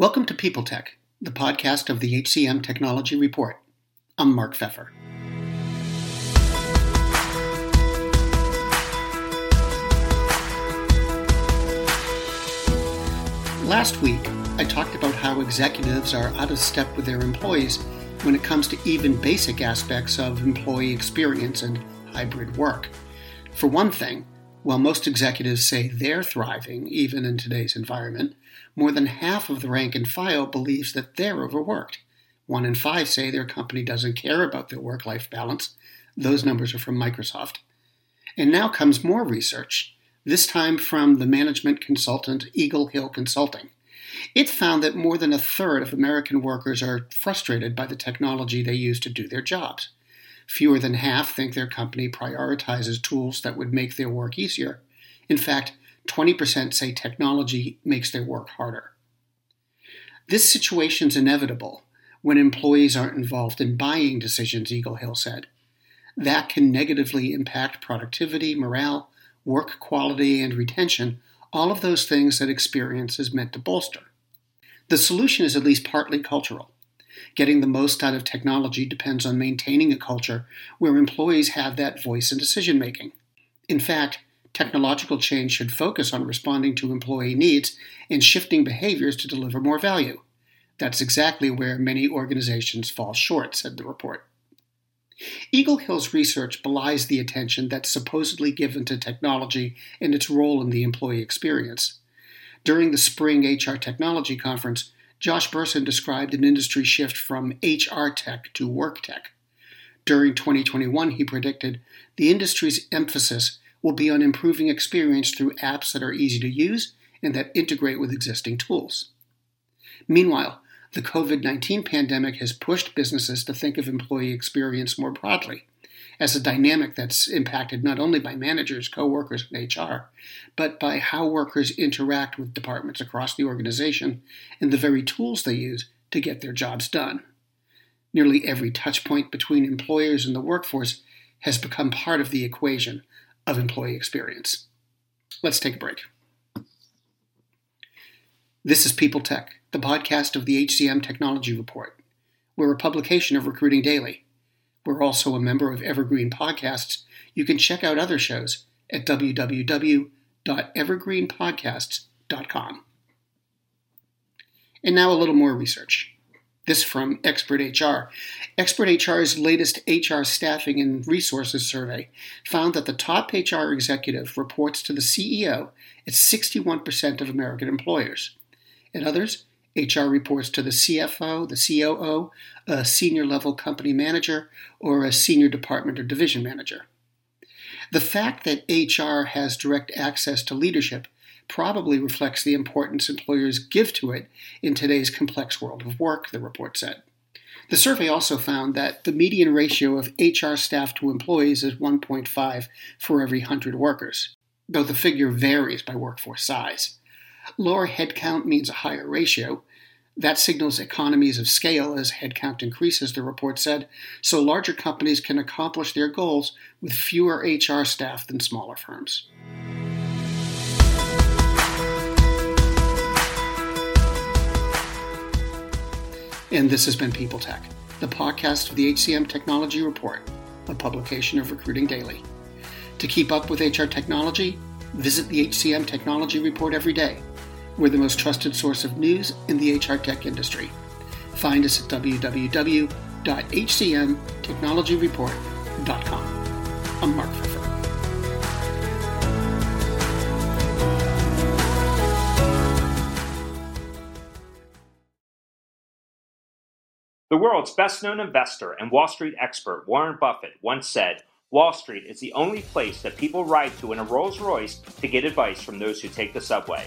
Welcome to People Tech, the podcast of the HCM Technology Report. I'm Mark Feffer. Last week, I talked about how executives are out of step with their employees when it comes to even basic aspects of employee experience and hybrid work. For one thing, while most executives say they're thriving, even in today's environment, more than half of the rank and file believes that they're overworked. One in five say their company doesn't care about their work life balance. Those numbers are from Microsoft. And now comes more research, this time from the management consultant Eagle Hill Consulting. It found that more than a third of American workers are frustrated by the technology they use to do their jobs. Fewer than half think their company prioritizes tools that would make their work easier. In fact, 20% say technology makes their work harder. This situation's inevitable when employees aren't involved in buying decisions, Eagle Hill said. That can negatively impact productivity, morale, work quality, and retention, all of those things that experience is meant to bolster. The solution is at least partly cultural. Getting the most out of technology depends on maintaining a culture where employees have that voice in decision making. In fact, technological change should focus on responding to employee needs and shifting behaviors to deliver more value. That's exactly where many organizations fall short, said the report. Eagle Hill's research belies the attention that's supposedly given to technology and its role in the employee experience. During the spring HR Technology Conference, Josh Bersin described an industry shift from HR tech to work tech. During 2021, he predicted the industry's emphasis will be on improving experience through apps that are easy to use and that integrate with existing tools. Meanwhile, the COVID 19 pandemic has pushed businesses to think of employee experience more broadly as a dynamic that's impacted not only by managers, coworkers, and HR, but by how workers interact with departments across the organization and the very tools they use to get their jobs done. Nearly every touchpoint between employers and the workforce has become part of the equation of employee experience. Let's take a break. This is People Tech, the podcast of the HCM Technology Report. We're a publication of Recruiting Daily. We're also a member of Evergreen Podcasts. You can check out other shows at www.evergreenpodcasts.com. And now a little more research. This from XpertHR. Expert HR's latest HR staffing and resources survey found that the top HR executive reports to the CEO at 61% of American employers. At others, HR reports to the CFO, the COO, a senior level company manager, or a senior department or division manager. The fact that HR has direct access to leadership probably reflects the importance employers give to it in today's complex world of work, the report said. The survey also found that the median ratio of HR staff to employees is 1.5 for every 100 workers, though the figure varies by workforce size. Lower headcount means a higher ratio. That signals economies of scale as headcount increases, the report said, so larger companies can accomplish their goals with fewer HR staff than smaller firms. And this has been People Tech, the podcast of the HCM Technology Report, a publication of Recruiting Daily. To keep up with HR technology, visit the HCM Technology Report every day we're the most trusted source of news in the HR tech industry. Find us at www.hcmtechnologyreport.com. I'm Mark Feffer. The world's best known investor and Wall Street expert Warren Buffett once said, Wall Street is the only place that people ride to in a Rolls Royce to get advice from those who take the subway.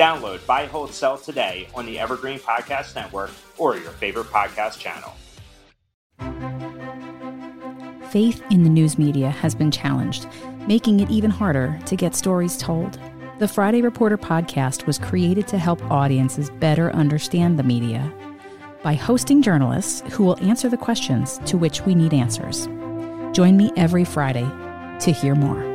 Download Buy, Hold, Sell today on the Evergreen Podcast Network or your favorite podcast channel. Faith in the news media has been challenged, making it even harder to get stories told. The Friday Reporter podcast was created to help audiences better understand the media by hosting journalists who will answer the questions to which we need answers. Join me every Friday to hear more.